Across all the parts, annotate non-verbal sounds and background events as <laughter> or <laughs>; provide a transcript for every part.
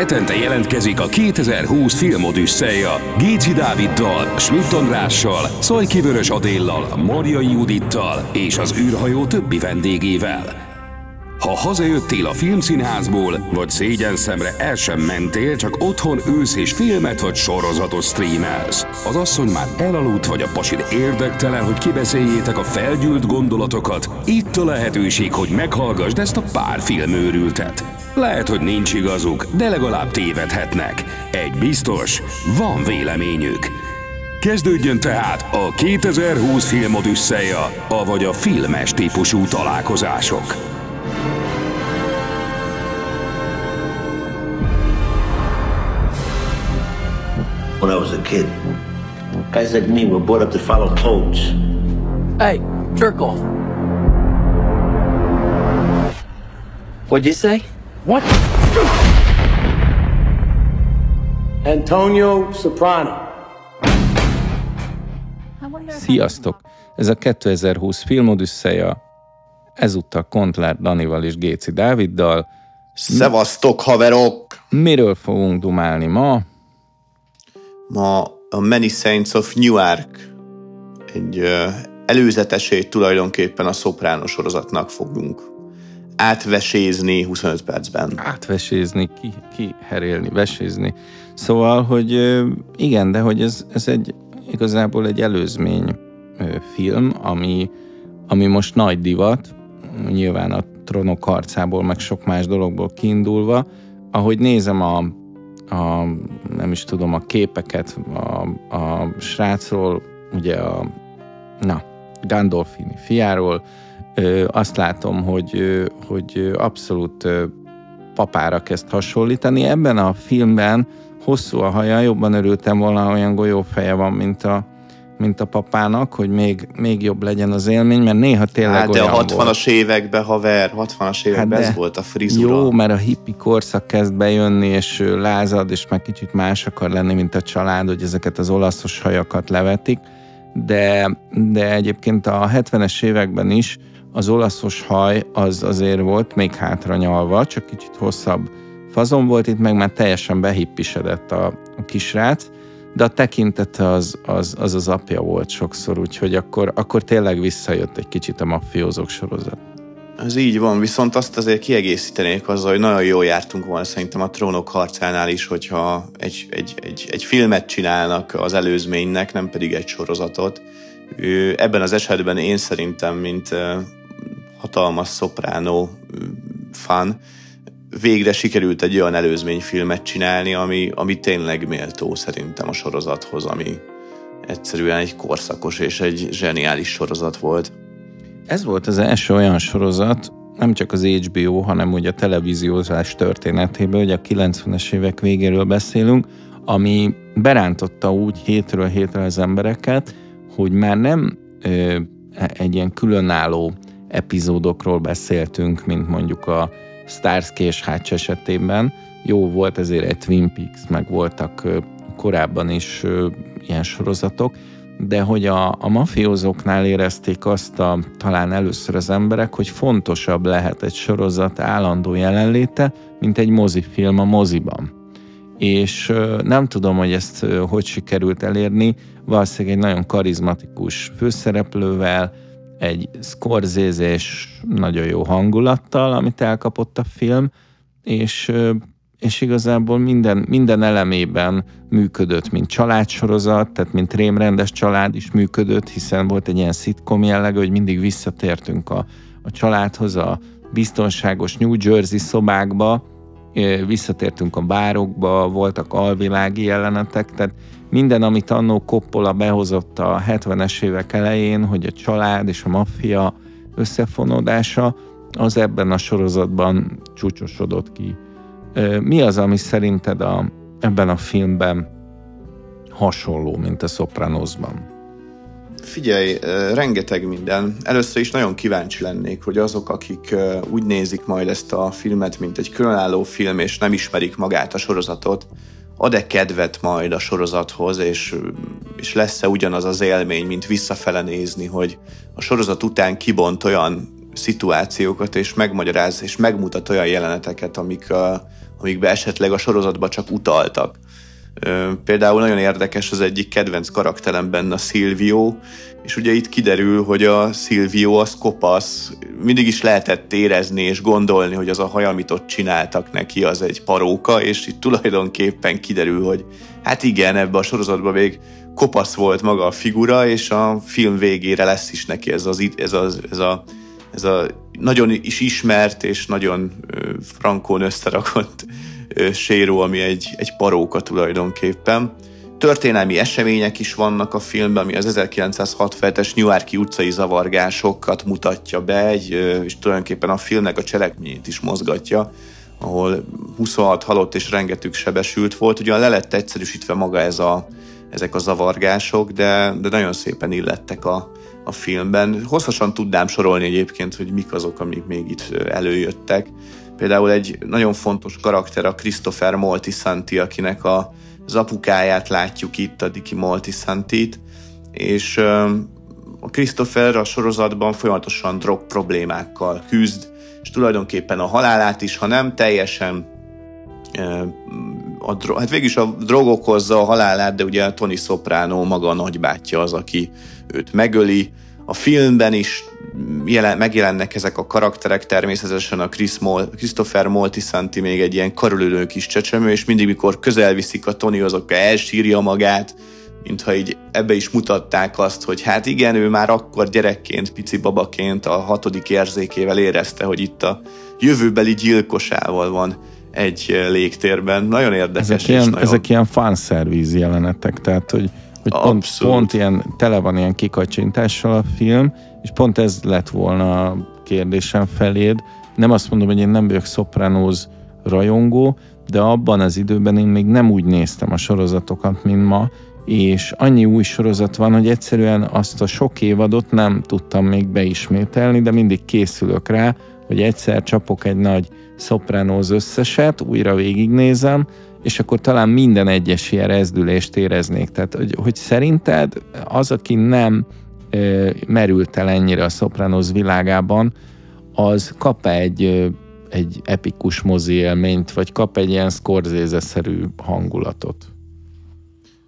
Hetente jelentkezik a 2020 filmodüsszeja Géci Dáviddal, Schmidt Andrással, Szajki Vörös Adéllal, Marjai Judittal és az űrhajó többi vendégével. Ha hazajöttél a filmszínházból, vagy szégyen szemre el sem mentél, csak otthon ülsz és filmet vagy sorozatot streamelsz. Az asszony már elaludt, vagy a pasid érdektelen, hogy kibeszéljétek a felgyűlt gondolatokat. Itt a lehetőség, hogy meghallgassd ezt a pár filmőrültet. Lehet, hogy nincs igazuk, de legalább tévedhetnek. Egy biztos, van véleményük. Kezdődjön tehát a 2020 filmodüsszeja, avagy a filmes típusú találkozások. when I was a kid. Guys like me were brought up to follow codes. Hey, Jerkle. What'd you say? What? Antonio Soprano. Sziasztok! Ez a 2020 filmodüsszeja, ezúttal Kontlár Danival és Géci Dáviddal. Szevasztok, haverok! Miről fogunk dumálni ma? Ma a Many Saints of Newark egy előzetesét tulajdonképpen a Soprano sorozatnak fogunk átvesézni 25 percben. Átvesézni, ki, kiherélni, vesézni. Szóval, hogy igen, de hogy ez, ez egy igazából egy előzmény film, ami, ami most nagy divat, nyilván a trónok harcából, meg sok más dologból kiindulva. Ahogy nézem a, a nem is tudom, a képeket a, a srácról, ugye a na, Gandolfini fiáról, ö, azt látom, hogy, ö, hogy abszolút ö, papára kezd hasonlítani. Ebben a filmben hosszú a haja, jobban örültem volna, olyan golyófeje van, mint a, mint a papának, hogy még, még jobb legyen az élmény, mert néha tényleg Hát, de a 60-as volt. években, haver, 60-as években Hát ez volt a frizura. Jó, mert a hippi korszak kezd bejönni, és lázad, és meg kicsit más akar lenni, mint a család, hogy ezeket az olaszos hajakat levetik, de, de egyébként a 70-es években is az olaszos haj az azért volt még hátra nyalva, csak kicsit hosszabb fazon volt, itt meg már teljesen behippisedett a, a kisrác, de a tekintete az az, az az apja volt sokszor, úgyhogy akkor, akkor tényleg visszajött egy kicsit a mafiózók sorozat. Ez így van, viszont azt azért kiegészítenék azzal, hogy nagyon jól jártunk volna szerintem a trónok harcánál is, hogyha egy, egy, egy, egy filmet csinálnak az előzménynek, nem pedig egy sorozatot. Ebben az esetben én szerintem, mint hatalmas szopránó fan, végre sikerült egy olyan előzményfilmet csinálni, ami, ami tényleg méltó szerintem a sorozathoz, ami egyszerűen egy korszakos és egy zseniális sorozat volt. Ez volt az első olyan sorozat, nem csak az HBO, hanem úgy a televíziózás történetében, hogy a 90-es évek végéről beszélünk, ami berántotta úgy hétről hétre az embereket, hogy már nem ö, egy ilyen különálló epizódokról beszéltünk, mint mondjuk a Starsky és Hatch esetében. Jó volt ezért egy Twin Peaks, meg voltak korábban is ilyen sorozatok, de hogy a, a mafiózóknál érezték azt a, talán először az emberek, hogy fontosabb lehet egy sorozat állandó jelenléte, mint egy mozifilm a moziban. És nem tudom, hogy ezt hogy sikerült elérni, valószínűleg egy nagyon karizmatikus főszereplővel, egy scorsese nagyon jó hangulattal, amit elkapott a film, és és igazából minden, minden elemében működött, mint családsorozat, tehát mint rémrendes család is működött, hiszen volt egy ilyen szitkom jellegű, hogy mindig visszatértünk a, a családhoz, a biztonságos New Jersey szobákba, visszatértünk a bárokba, voltak alvilági jelenetek, tehát minden, amit annó Coppola behozott a 70-es évek elején, hogy a család és a maffia összefonódása, az ebben a sorozatban csúcsosodott ki. Mi az, ami szerinted a, ebben a filmben hasonló, mint a Sopranosban? Figyelj, rengeteg minden. Először is nagyon kíváncsi lennék, hogy azok, akik úgy nézik majd ezt a filmet, mint egy különálló film, és nem ismerik magát a sorozatot, ad-e kedvet majd a sorozathoz, és, és lesz-e ugyanaz az élmény, mint visszafele nézni, hogy a sorozat után kibont olyan szituációkat, és megmagyaráz, és megmutat olyan jeleneteket, amik, ö, amikbe esetleg a sorozatba csak utaltak. Például nagyon érdekes az egyik kedvenc karakterem benne a Silvio, és ugye itt kiderül, hogy a Silvio az kopasz, mindig is lehetett érezni és gondolni, hogy az a haj, amit ott csináltak neki, az egy paróka, és itt tulajdonképpen kiderül, hogy hát igen, ebbe a sorozatban még kopasz volt maga a figura, és a film végére lesz is neki ez, az, ez, az, ez, a, ez a nagyon is ismert és nagyon frankón összerakott séró, ami egy, egy paróka tulajdonképpen. Történelmi események is vannak a filmben, ami az 1967-es New Yorki utcai zavargásokat mutatja be, egy, és tulajdonképpen a filmnek a cselekményét is mozgatja, ahol 26 halott és rengeteg sebesült volt. Ugyan le lett egyszerűsítve maga ez a, ezek a zavargások, de, de nagyon szépen illettek a, a filmben. Hosszasan tudnám sorolni egyébként, hogy mik azok, amik még itt előjöttek. Például egy nagyon fontos karakter a Christopher Moltisanti, akinek a, az apukáját látjuk itt, a Diki Moltisantit, és a Christopher a sorozatban folyamatosan drog problémákkal küzd, és tulajdonképpen a halálát is, ha nem teljesen a drog, hát végülis a drog okozza a halálát, de ugye Tony Soprano maga a nagybátyja az, aki őt megöli. A filmben is jelen, megjelennek ezek a karakterek, természetesen a Chris Mol, Christopher Moltisanti még egy ilyen karölődő kis csecsemő, és mindig, mikor közel viszik a Tony, azok elsírja magát, mintha így ebbe is mutatták azt, hogy hát igen, ő már akkor gyerekként, pici babaként a hatodik érzékével érezte, hogy itt a jövőbeli gyilkosával van egy légtérben. Nagyon érdekes. Ezek ilyen, nagyon... ezek ilyen fanszervíz jelenetek, tehát hogy, hogy pont, pont ilyen, tele van ilyen kikacsintással a film, és pont ez lett volna a kérdésem feléd. Nem azt mondom, hogy én nem vagyok Sopranos rajongó, de abban az időben én még nem úgy néztem a sorozatokat, mint ma, és annyi új sorozat van, hogy egyszerűen azt a sok évadot nem tudtam még beismételni, de mindig készülök rá, hogy egyszer csapok egy nagy Sopranos összeset, újra végignézem, és akkor talán minden egyes ilyen rezdülést éreznék. Tehát, hogy, hogy szerinted az, aki nem ö, merült el ennyire a Sopranos világában, az kap egy, egy epikus mozi élményt, vagy kap egy ilyen Scorsese-szerű hangulatot?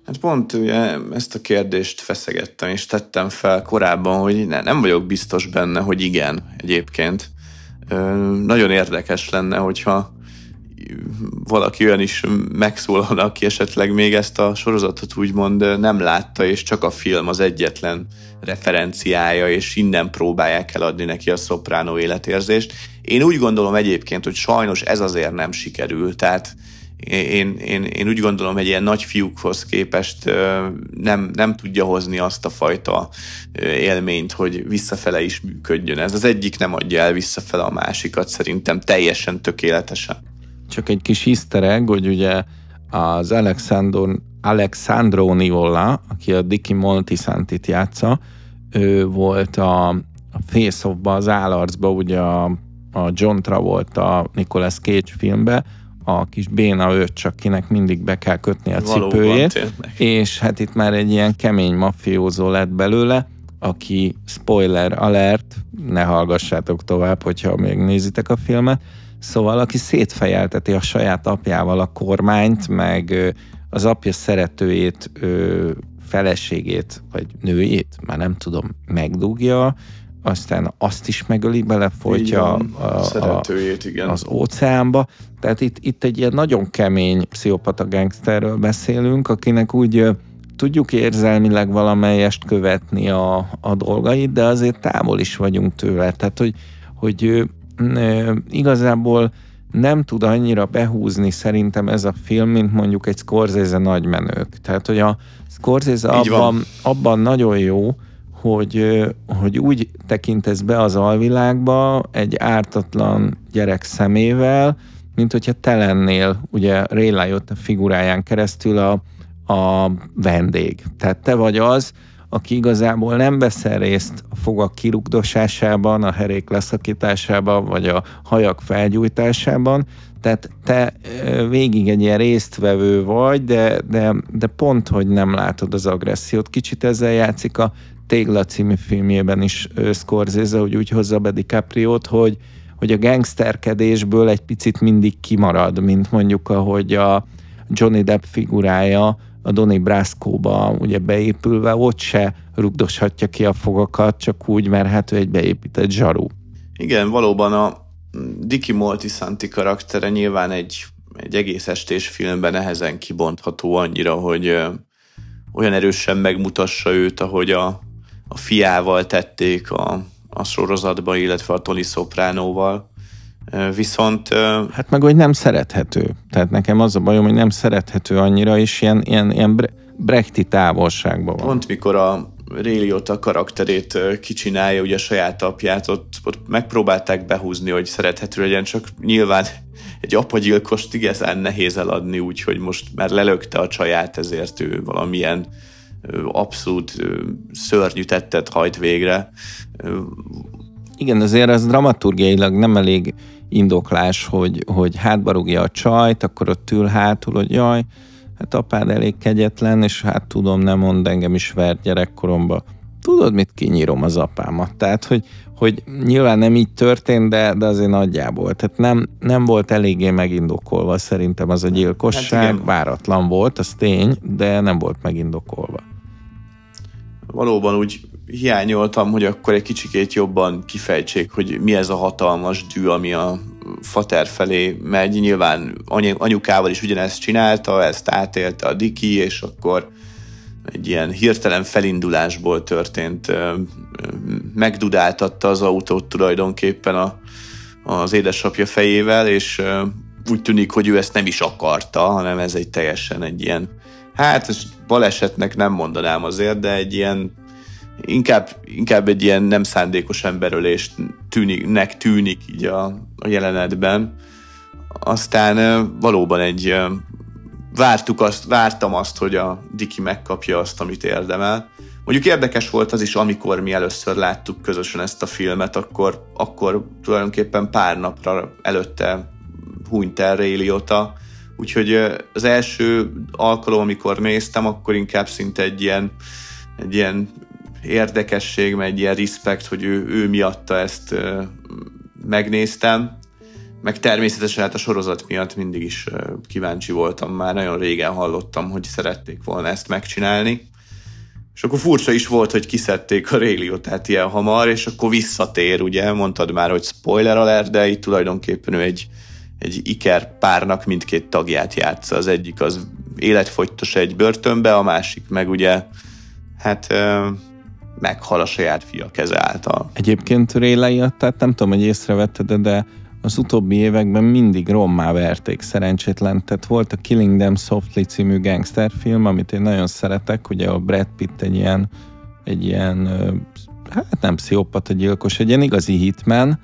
Hát pont ugye ezt a kérdést feszegettem, és tettem fel korábban, hogy ne, nem vagyok biztos benne, hogy igen egyébként. Nagyon érdekes lenne, hogyha valaki olyan is megszólalna, aki esetleg még ezt a sorozatot úgymond nem látta, és csak a film az egyetlen referenciája, és innen próbálják eladni neki a szopránó életérzést. Én úgy gondolom egyébként, hogy sajnos ez azért nem sikerül, tehát én, én, én úgy gondolom, hogy ilyen nagy fiúkhoz képest nem, nem tudja hozni azt a fajta élményt, hogy visszafele is működjön. Ez az egyik nem adja el visszafele a másikat, szerintem teljesen tökéletesen. Csak egy kis easter egg, hogy ugye az Alexandro, Alexandro Nivola, aki a Dicky Moltisantit játsza, ő volt a, a Face of az állarcba, ugye a, a John Travolta Nicolas Cage filmbe, a kis béna öt, kinek mindig be kell kötni a cipőjét, Valóban, és hát itt már egy ilyen kemény mafiózó lett belőle, aki spoiler alert, ne hallgassátok tovább, hogyha még nézitek a filmet, szóval aki szétfejelteti a saját apjával a kormányt, meg az apja szeretőjét, feleségét, vagy nőjét, már nem tudom, megdugja, aztán azt is megöli, belefolytja a, a, igen. az óceánba. Tehát itt, itt egy ilyen nagyon kemény pszichopata gangsterről beszélünk, akinek úgy tudjuk érzelmileg valamelyest követni a, a dolgait, de azért távol is vagyunk tőle. Tehát, hogy, hogy igazából nem tud annyira behúzni szerintem ez a film, mint mondjuk egy Scorsese nagymenők. Tehát, hogy a Scorsese abban, abban nagyon jó, hogy, hogy úgy tekintesz be az alvilágba egy ártatlan gyerek szemével, mint hogyha te lennél ugye Ray Liotta figuráján keresztül a, a vendég. Tehát te vagy az, aki igazából nem veszel részt a fogak kirugdosásában, a herék leszakításában, vagy a hajak felgyújtásában, tehát te végig egy ilyen résztvevő vagy, de, de, de pont, hogy nem látod az agressziót. Kicsit ezzel játszik a Tégla című filmjében is Scorsese, hogy úgy hozza be DiCaprio-t, hogy, hogy a gangsterkedésből egy picit mindig kimarad, mint mondjuk ahogy a Johnny Depp figurája a Donnie Brasco-ba ugye beépülve, ott se rugdoshatja ki a fogakat, csak úgy, mert hát ő egy beépített zsaru. Igen, valóban a Dicky Moltisanti karaktere nyilván egy, egy egész estés filmben nehezen kibontható annyira, hogy ö, olyan erősen megmutassa őt, ahogy a, a fiával tették a, a sorozatban, illetve a Tony Sopranoval. Viszont... Hát meg, hogy nem szerethető. Tehát nekem az a bajom, hogy nem szerethető annyira, és ilyen, ilyen, ilyen brechti távolságban van. Pont mikor a Ray Liotta karakterét kicsinálja, ugye a saját apját, ott, ott megpróbálták behúzni, hogy szerethető legyen, csak nyilván <laughs> egy apagyilkost igazán nehéz eladni, úgyhogy most már lelökte a csaját, ezért ő valamilyen abszolút szörnyű tettet hajt végre. Igen, azért ez dramaturgiailag nem elég indoklás, hogy, hogy hátbarúgja a csajt, akkor ott ül hátul, hogy jaj, hát apád elég kegyetlen, és hát tudom, nem mond, engem is vert gyerekkoromban. Tudod, mit kinyírom az apámat? Tehát, hogy, hogy nyilván nem így történt, de, de azért nagyjából. Tehát nem, nem volt eléggé megindokolva szerintem az a gyilkosság. Hát Váratlan volt, az tény, de nem volt megindokolva. Valóban úgy hiányoltam, hogy akkor egy kicsikét jobban kifejtsék, hogy mi ez a hatalmas dű, ami a fater felé megy. Nyilván anyukával is ugyanezt csinálta, ezt átélte a Diki, és akkor egy ilyen hirtelen felindulásból történt, megdudáltatta az autót tulajdonképpen a, az édesapja fejével, és úgy tűnik, hogy ő ezt nem is akarta, hanem ez egy teljesen egy ilyen, hát ez balesetnek nem mondanám azért, de egy ilyen inkább, inkább egy ilyen nem szándékos emberölést tűnik, nek tűnik így a, a jelenetben. Aztán valóban egy vártuk azt, vártam azt, hogy a Diki megkapja azt, amit érdemel. Mondjuk érdekes volt az is, amikor mi először láttuk közösen ezt a filmet, akkor, akkor tulajdonképpen pár napra előtte hunyt el Ray úgyhogy az első alkalom, amikor néztem, akkor inkább szinte egy ilyen, egy ilyen érdekesség, meg egy ilyen respekt, hogy ő, ő miatta ezt megnéztem, meg természetesen hát a sorozat miatt mindig is kíváncsi voltam, már nagyon régen hallottam, hogy szerették volna ezt megcsinálni. És akkor furcsa is volt, hogy kiszedték a Réliotát ilyen hamar, és akkor visszatér, ugye, mondtad már, hogy spoiler alert, de itt tulajdonképpen ő egy, egy iker párnak mindkét tagját játsza. Az egyik az életfogytos egy börtönbe, a másik meg ugye, hát meghal a saját fia keze által. Egyébként Ray tehát nem tudom, hogy észrevetted, de az utóbbi években mindig rommá verték szerencsétlen. Tehát volt a Killing Them Softly című gangsterfilm, amit én nagyon szeretek, ugye a Brad Pitt egy ilyen, egy ilyen hát nem pszichopata gyilkos, egy ilyen igazi hitman,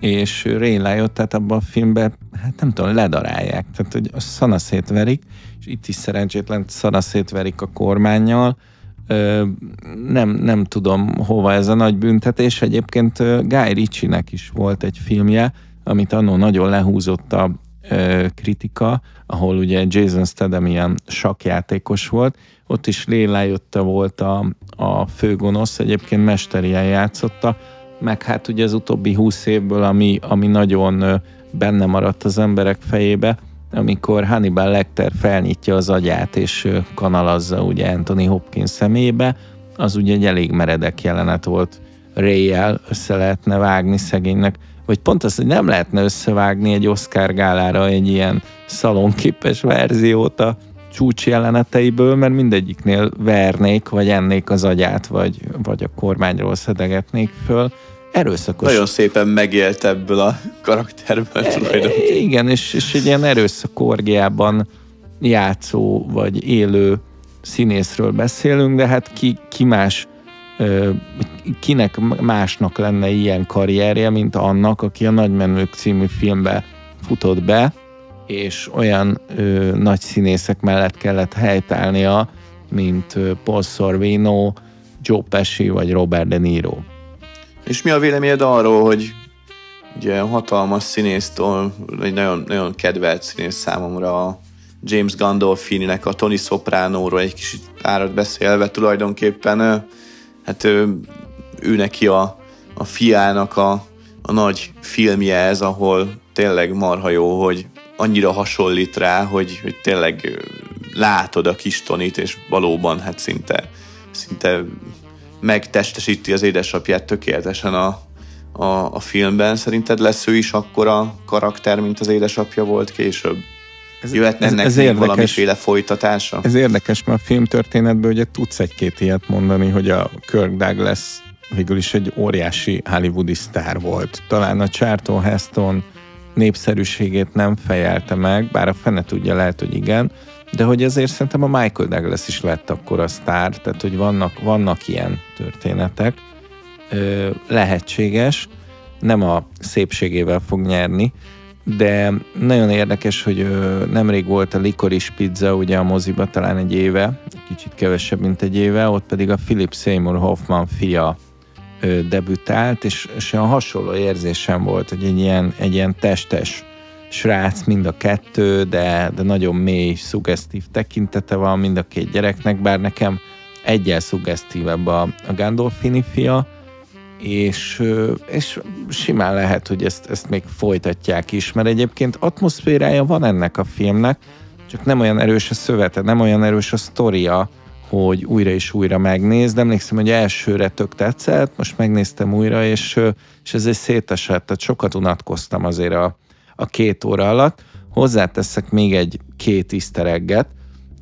és Ray Liotta, tehát abban a filmben, hát nem tudom, ledarálják, tehát hogy a szana szétverik, és itt is szerencsétlen szana szétverik a kormányjal, nem, nem tudom hova ez a nagy büntetés. Egyébként Guy Ritchie-nek is volt egy filmje, amit annó nagyon lehúzott a kritika, ahol ugye Jason Statham ilyen sakjátékos volt, ott is Lélájötte volt a, a főgonosz, egyébként mesterien játszotta, meg hát ugye az utóbbi húsz évből, ami, ami nagyon benne maradt az emberek fejébe, amikor Hannibal Lecter felnyitja az agyát és kanalazza ugye Anthony Hopkins szemébe, az ugye egy elég meredek jelenet volt. Ray össze lehetne vágni szegénynek, vagy pont az, hogy nem lehetne összevágni egy Oscar gálára egy ilyen szalonképes verziót a csúcs jeleneteiből, mert mindegyiknél vernék, vagy ennék az agyát, vagy, vagy a kormányról szedegetnék föl erőszakos. Nagyon szépen megélt ebből a karakterből e, tulajdonképpen. Igen, és, és egy ilyen erőszakorgiában játszó vagy élő színészről beszélünk, de hát ki, ki más, kinek másnak lenne ilyen karrierje, mint annak, aki a Nagymenők című filmbe futott be, és olyan ö, nagy színészek mellett kellett helytállnia, mint Paul Sorvino, Joe Pesci vagy Robert De Niro. És mi a véleményed arról, hogy ugye hatalmas színésztől, egy nagyon, nagyon kedvelt színész számomra a James Gandolfini-nek a Tony Soprano-ról egy kicsit párat beszélve tulajdonképpen, hát ő, ő neki a, a fiának a, a nagy filmje ez, ahol tényleg marha jó, hogy annyira hasonlít rá, hogy, hogy tényleg látod a kis Tonit, és valóban hát szinte, szinte megtestesíti az édesapját tökéletesen a, a, a filmben. Szerinted lesz ő is akkora karakter, mint az édesapja volt később? Ez, Jöhetne ez, ennek ez érdekes, valamiféle folytatása? Ez érdekes, mert a filmtörténetben ugye tudsz egy-két ilyet mondani, hogy a Kirk Douglas végül is egy óriási hollywoodi sztár volt. Talán a Charlton Heston népszerűségét nem fejelte meg, bár a fene tudja, lehet, hogy igen, de hogy ezért szerintem a Michael Douglas is lett akkor a sztár, tehát hogy vannak, vannak ilyen történetek. Ö, lehetséges, nem a szépségével fog nyerni, de nagyon érdekes, hogy ö, nemrég volt a Licorice Pizza ugye a moziba talán egy éve, kicsit kevesebb, mint egy éve, ott pedig a Philip Seymour Hoffman fia debütált, és, és olyan hasonló érzésem volt, hogy egy ilyen, egy ilyen testes srác mind a kettő, de, de nagyon mély, szuggesztív tekintete van mind a két gyereknek, bár nekem egyel szuggesztívebb a, a Gandolfini fia, és, és simán lehet, hogy ezt, ezt még folytatják is, mert egyébként atmoszférája van ennek a filmnek, csak nem olyan erős a szövete, nem olyan erős a sztoria, hogy újra és újra megnézd. Emlékszem, hogy elsőre tök tetszett, most megnéztem újra, és, és egy szétesett, tehát sokat unatkoztam azért a, a két óra alatt. Hozzáteszek még egy két iszteregget.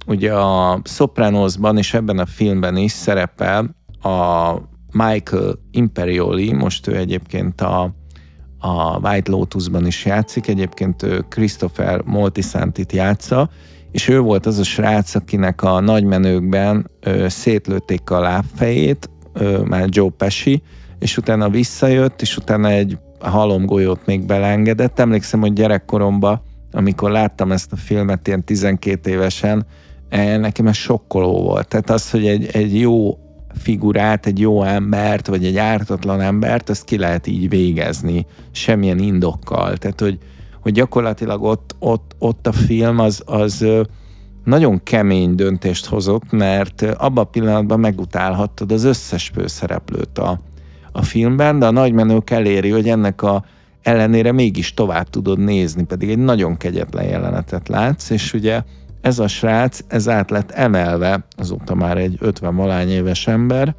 Ugye a Sopranosban és ebben a filmben is szerepel a Michael Imperioli, most ő egyébként a, a White Lotusban is játszik, egyébként ő Christopher Moltisantit játsza, és ő volt az a srác, akinek a nagymenőkben ö, szétlőtték a lábfejét, ö, már Joe Pesci, és utána visszajött, és utána egy halomgolyót még belengedett. Emlékszem, hogy gyerekkoromban, amikor láttam ezt a filmet ilyen 12 évesen, eh, nekem ez sokkoló volt. Tehát az, hogy egy, egy jó figurát, egy jó embert, vagy egy ártatlan embert, azt ki lehet így végezni, semmilyen indokkal. Tehát, hogy, hogy gyakorlatilag ott, ott, ott a film az, az nagyon kemény döntést hozott, mert abban a pillanatban megutálhattad az összes főszereplőt a, a filmben, de a nagymenők eléri, hogy ennek a ellenére mégis tovább tudod nézni, pedig egy nagyon kegyetlen jelenetet látsz, és ugye ez a srác, ez át lett emelve, azóta már egy 50 valány éves ember,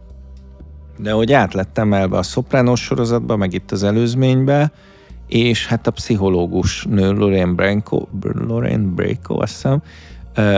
de hogy át lett emelve a szopránós sorozatba, meg itt az előzménybe, és hát a pszichológus nő Lorraine Branco, Lorraine Branco, azt hiszem,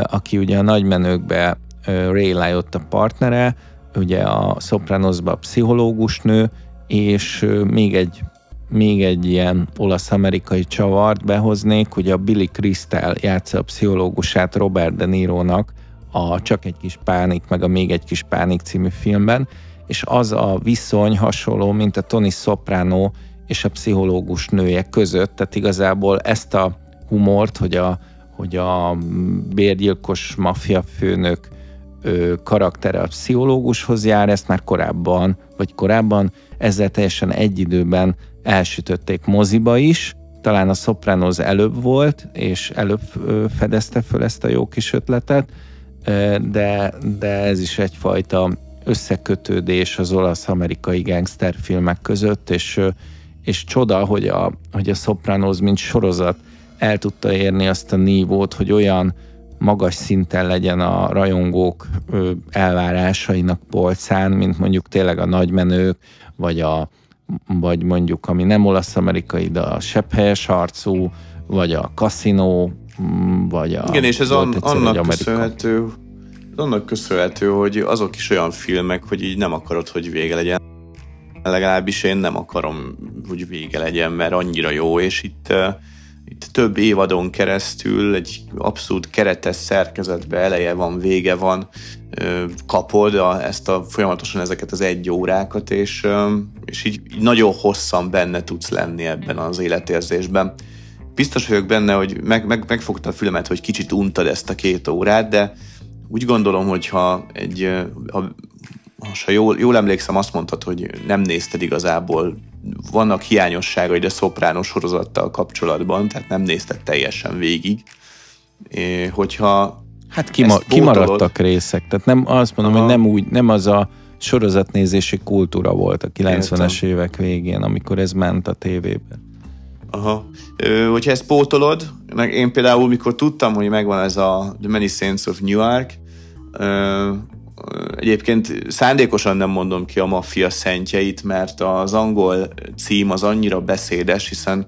aki ugye a nagymenőkbe Ray Liotta partnere, ugye a Sopranosba pszichológus nő, és még egy még egy ilyen olasz-amerikai csavart behoznék, hogy a Billy Crystal játsza a pszichológusát Robert De Niro-nak a Csak egy kis pánik, meg a Még egy kis pánik című filmben, és az a viszony hasonló, mint a Tony Soprano és a pszichológus nője között, tehát igazából ezt a humort, hogy a, hogy a bérgyilkos maffia főnök karaktere a pszichológushoz jár, ezt már korábban, vagy korábban ezzel teljesen egy időben elsütötték moziba is, talán a Sopranos előbb volt, és előbb fedezte föl ezt a jó kis ötletet, de, de ez is egyfajta összekötődés az olasz-amerikai gangsterfilmek között, és, és csoda, hogy a, hogy a Sopranos, mint sorozat el tudta érni azt a nívót, hogy olyan magas szinten legyen a rajongók elvárásainak polcán, mint mondjuk tényleg a nagymenők, vagy, a, vagy mondjuk, ami nem olasz-amerikai, de a sepphelyes harcú, vagy a kaszinó, mm, vagy a... Igen, és ez an, annak köszönhető, annak köszönhető, hogy azok is olyan filmek, hogy így nem akarod, hogy vége legyen. Legalábbis én nem akarom, hogy vége legyen, mert annyira jó, és itt itt több évadon keresztül egy abszolút keretes szerkezetbe eleje van, vége van, kapod a, ezt a, folyamatosan ezeket az egy órákat, és, és így, így nagyon hosszan benne tudsz lenni ebben az életérzésben. Biztos vagyok benne, hogy meg, meg, megfogta a fülemet, hogy kicsit untad ezt a két órát, de úgy gondolom, hogy ha egy, ha, ha jól, jól emlékszem, azt mondtad, hogy nem nézted igazából vannak hiányosságai a Szopránó sorozattal kapcsolatban, tehát nem néztek teljesen végig. Hogyha Hát kima, kimaradtak részek, tehát nem azt mondom, Aha. hogy nem úgy, nem az a sorozatnézési kultúra volt a 90-es Értem. évek végén, amikor ez ment a tévében. Aha. Ö, hogyha ezt pótolod, meg én például, mikor tudtam, hogy megvan ez a The Many Saints of Newark, ö, egyébként szándékosan nem mondom ki a maffia szentjeit, mert az angol cím az annyira beszédes, hiszen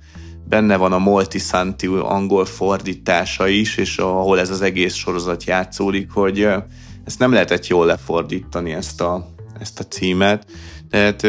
benne van a Multisanti angol fordítása is, és ahol ez az egész sorozat játszódik, hogy ö, ezt nem lehetett jól lefordítani, ezt a, ezt a címet. Tehát,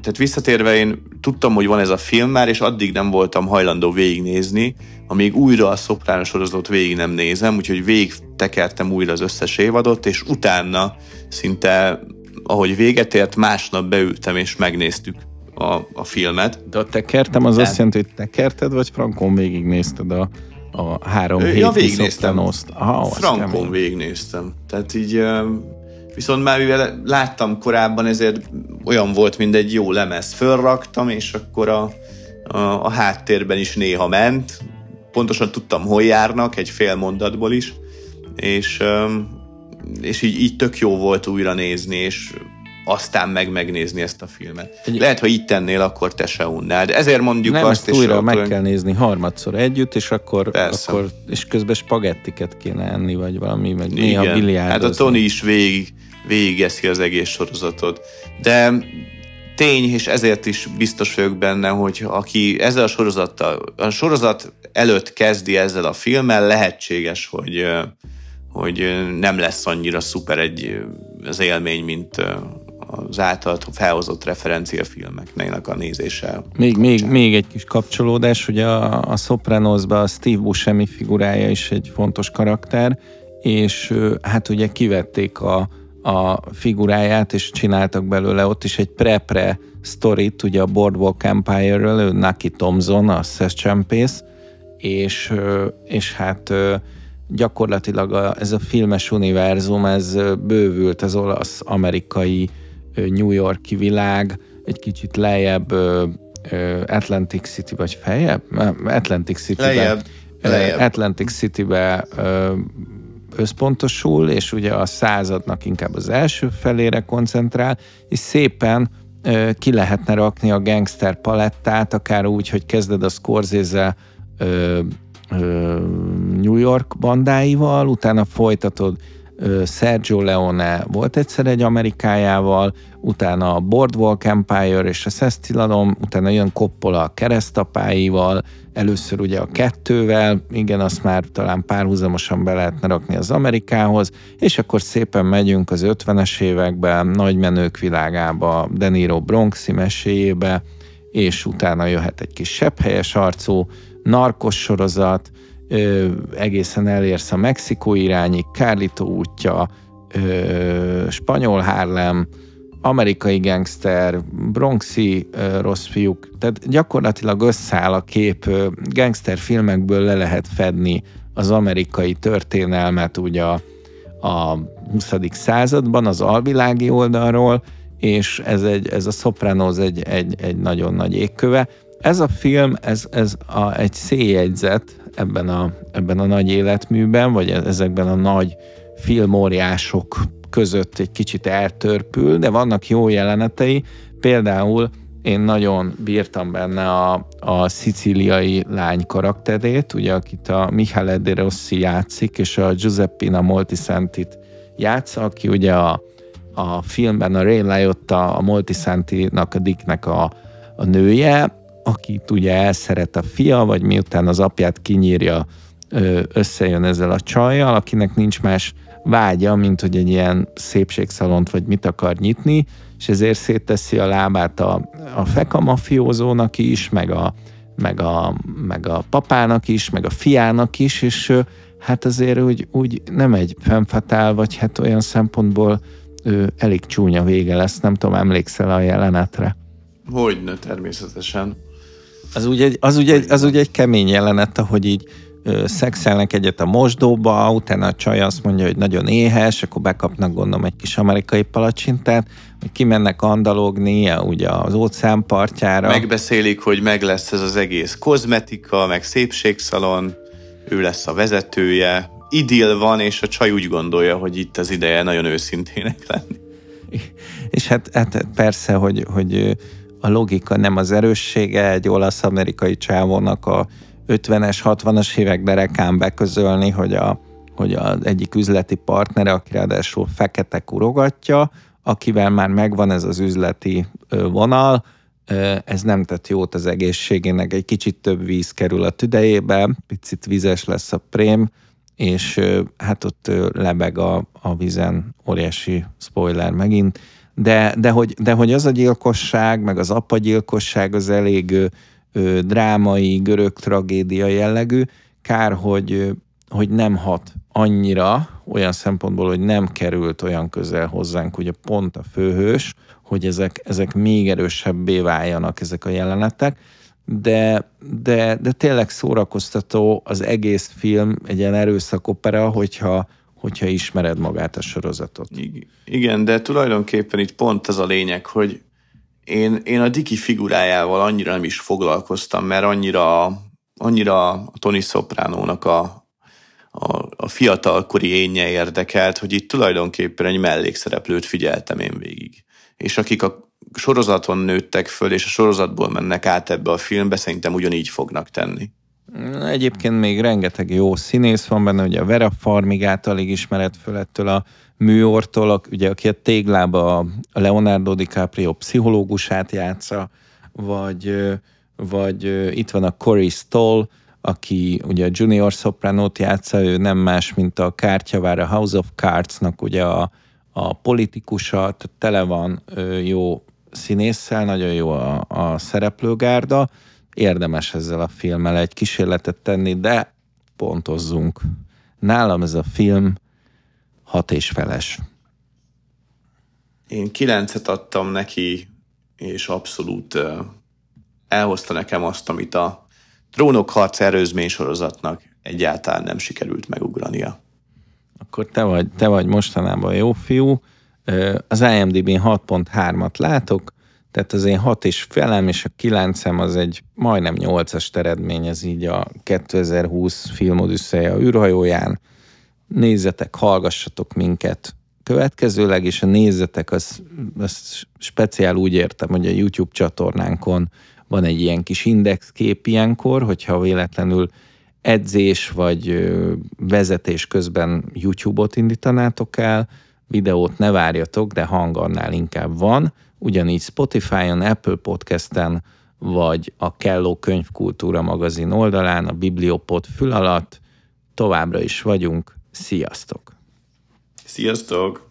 tehát visszatérve én tudtam, hogy van ez a film már, és addig nem voltam hajlandó végignézni, amíg újra a Soprano sorozatot végig nem nézem, úgyhogy végig tekertem újra az összes évadot, és utána szinte, ahogy véget ért, másnap beültem, és megnéztük a, a filmet. De a tekertem az Nem. azt jelenti, hogy tekerted, vagy frankon végignézted a, a három ja, végignéztem. Sopranost? Aha, Frankon végignéztem. Tehát így, viszont már mivel láttam korábban, ezért olyan volt, mint egy jó lemez. Fölraktam, és akkor a, a, a háttérben is néha ment. Pontosan tudtam, hol járnak, egy fél mondatból is. És, és így, így tök jó volt újra nézni, és aztán meg megnézni ezt a filmet. Egy- Lehet, ha így tennél, akkor te se unnád. Ezért mondjuk Nem, azt, ezt újra ott meg kell nézni harmadszor együtt, és akkor, Persze. akkor és közben spagettiket kéne enni, vagy valami, meg néha Igen. biliárdozni. Hát a Tony is végig, végigeszi az egész sorozatot. De tény, és ezért is biztos vagyok benne, hogy aki ezzel a sorozattal, a sorozat előtt kezdi ezzel a filmmel, lehetséges, hogy, hogy nem lesz annyira szuper egy az élmény, mint az által felhozott referenciafilmeknek a nézése. Még, még, még egy kis kapcsolódás, hogy a, a Sopranosban a Steve Buscemi figurája is egy fontos karakter, és hát ugye kivették a, a figuráját, és csináltak belőle ott is egy pre-pre sztorit, ugye a Boardwalk Empire-ről, ő Nucky Thompson, a szeszcsempész, és, és hát gyakorlatilag a, ez a filmes univerzum, ez bővült az olasz-amerikai New Yorki világ, egy kicsit lejjebb Atlantic City, vagy feljebb? Atlantic City-be. Lejjebb, lejjebb. Atlantic City-be összpontosul, és ugye a századnak inkább az első felére koncentrál, és szépen ki lehetne rakni a gangster palettát, akár úgy, hogy kezded a Scorsese New York bandáival, utána folytatod Sergio Leone volt egyszer egy Amerikájával, utána a Boardwalk Empire és a Szesztilalom, utána jön Coppola a keresztapáival, először ugye a kettővel, igen, azt már talán párhuzamosan be lehetne rakni az Amerikához, és akkor szépen megyünk az 50-es években, nagy menők világába, De Niro Bronxi meséjébe, és utána jöhet egy kis sepphelyes arcú, narkos sorozat, ö, egészen elérsz a Mexikó irányig, Carlito útja, ö, spanyol Harlem, amerikai gangster, bronxi ö, rossz fiúk, tehát gyakorlatilag összeáll a kép, ö, gangster filmekből le lehet fedni az amerikai történelmet ugye a, a 20. században, az alvilági oldalról, és ez, egy, ez a Sopranos egy, egy, egy nagyon nagy égköve. Ez a film, ez, ez a, egy széjegyzet ebben a, ebben a nagy életműben, vagy ezekben a nagy filmóriások között egy kicsit eltörpül, de vannak jó jelenetei. Például én nagyon bírtam benne a, a szicíliai lány karakterét, ugye akit a Michele de Rossi játszik, és a Giuseppina Moltisantit játsza, aki ugye a, a filmben a Ray Liotta, a Moltisantinak, a Dicknek a, a nője, akit ugye elszeret a fia, vagy miután az apját kinyírja, összejön ezzel a csajjal, akinek nincs más vágya, mint hogy egy ilyen szépségszalont vagy mit akar nyitni, és ezért szétteszi a lábát a, a feka mafiózónak is, meg a, meg, a, meg a papának is, meg a fiának is, és hát azért úgy, úgy nem egy fennfatál, vagy hát olyan szempontból ö, elég csúnya vége lesz, nem tudom, emlékszel a jelenetre? Hogyne, természetesen. Az ugye, egy- az, ugye, egy- az ugye egy kemény jelenet, ahogy így ö, szexelnek egyet a mosdóba, utána a csaj azt mondja, hogy nagyon éhes, akkor bekapnak gondolom egy kis amerikai palacsintát, hogy kimennek andalogni ugye az óceán partjára. Megbeszélik, hogy meg lesz ez az egész kozmetika, meg szépségszalon, ő lesz a vezetője, idill van, és a csaj úgy gondolja, hogy itt az ideje nagyon őszintének lenni. és hát, hát persze, hogy, hogy a logika nem az erőssége egy olasz-amerikai csávónak a 50-es, 60-as évek derekán beközölni, hogy, a, hogy az egyik üzleti partnere, aki ráadásul fekete kurogatja, akivel már megvan ez az üzleti vonal, ez nem tett jót az egészségének, egy kicsit több víz kerül a tüdejébe, picit vizes lesz a prém, és hát ott lebeg a, a vizen, óriási spoiler megint, de, de, hogy, de hogy az a gyilkosság, meg az apagyilkosság az elég ö, drámai, görög tragédia jellegű, kár, hogy, hogy nem hat annyira, olyan szempontból, hogy nem került olyan közel hozzánk, ugye pont a főhős, hogy ezek, ezek még erősebbé váljanak ezek a jelenetek, de, de, de tényleg szórakoztató az egész film, egy ilyen erőszakopera, hogyha, hogyha ismered magát a sorozatot. Igen, de tulajdonképpen itt pont az a lényeg, hogy én, én a Diki figurájával annyira nem is foglalkoztam, mert annyira, annyira a Tony Sopránónak a, a, a fiatalkori énje érdekelt, hogy itt tulajdonképpen egy mellékszereplőt figyeltem én végig. És akik a sorozaton nőttek föl, és a sorozatból mennek át ebbe a filmbe, szerintem ugyanígy fognak tenni. Egyébként még rengeteg jó színész van benne, ugye a Vera Farmigát alig ismeret föl ettől a műortól, ugye aki a téglába a Leonardo DiCaprio pszichológusát játsza, vagy, vagy itt van a Corey Stoll, aki ugye a Junior Sopranót játsza, ő nem más, mint a kártyavár a House of Cards-nak ugye a, a politikusa, tele van jó színésszel, nagyon jó a, a szereplőgárda, érdemes ezzel a filmmel egy kísérletet tenni, de pontozzunk. Nálam ez a film hat és feles. Én kilencet adtam neki, és abszolút elhozta nekem azt, amit a Trónok harc erőzmény sorozatnak egyáltalán nem sikerült megugrania. Akkor te vagy, te vagy mostanában jó fiú. Az IMDb-n 6.3-at látok, tehát az én 6 és felem, és a 9 az egy majdnem 8-as eredmény, ez így a 2020 filmodüsszeje űrhajóján. Nézzetek, hallgassatok minket következőleg, és a nézzetek, az, az speciál úgy értem, hogy a YouTube csatornánkon van egy ilyen kis indexkép ilyenkor, hogyha véletlenül edzés vagy vezetés közben YouTube-ot indítanátok el, videót ne várjatok, de hangannál inkább van, ugyanígy Spotify-on, Apple Podcast-en, vagy a Kelló Könyvkultúra magazin oldalán, a Bibliopod fül alatt. Továbbra is vagyunk. Sziasztok! Sziasztok!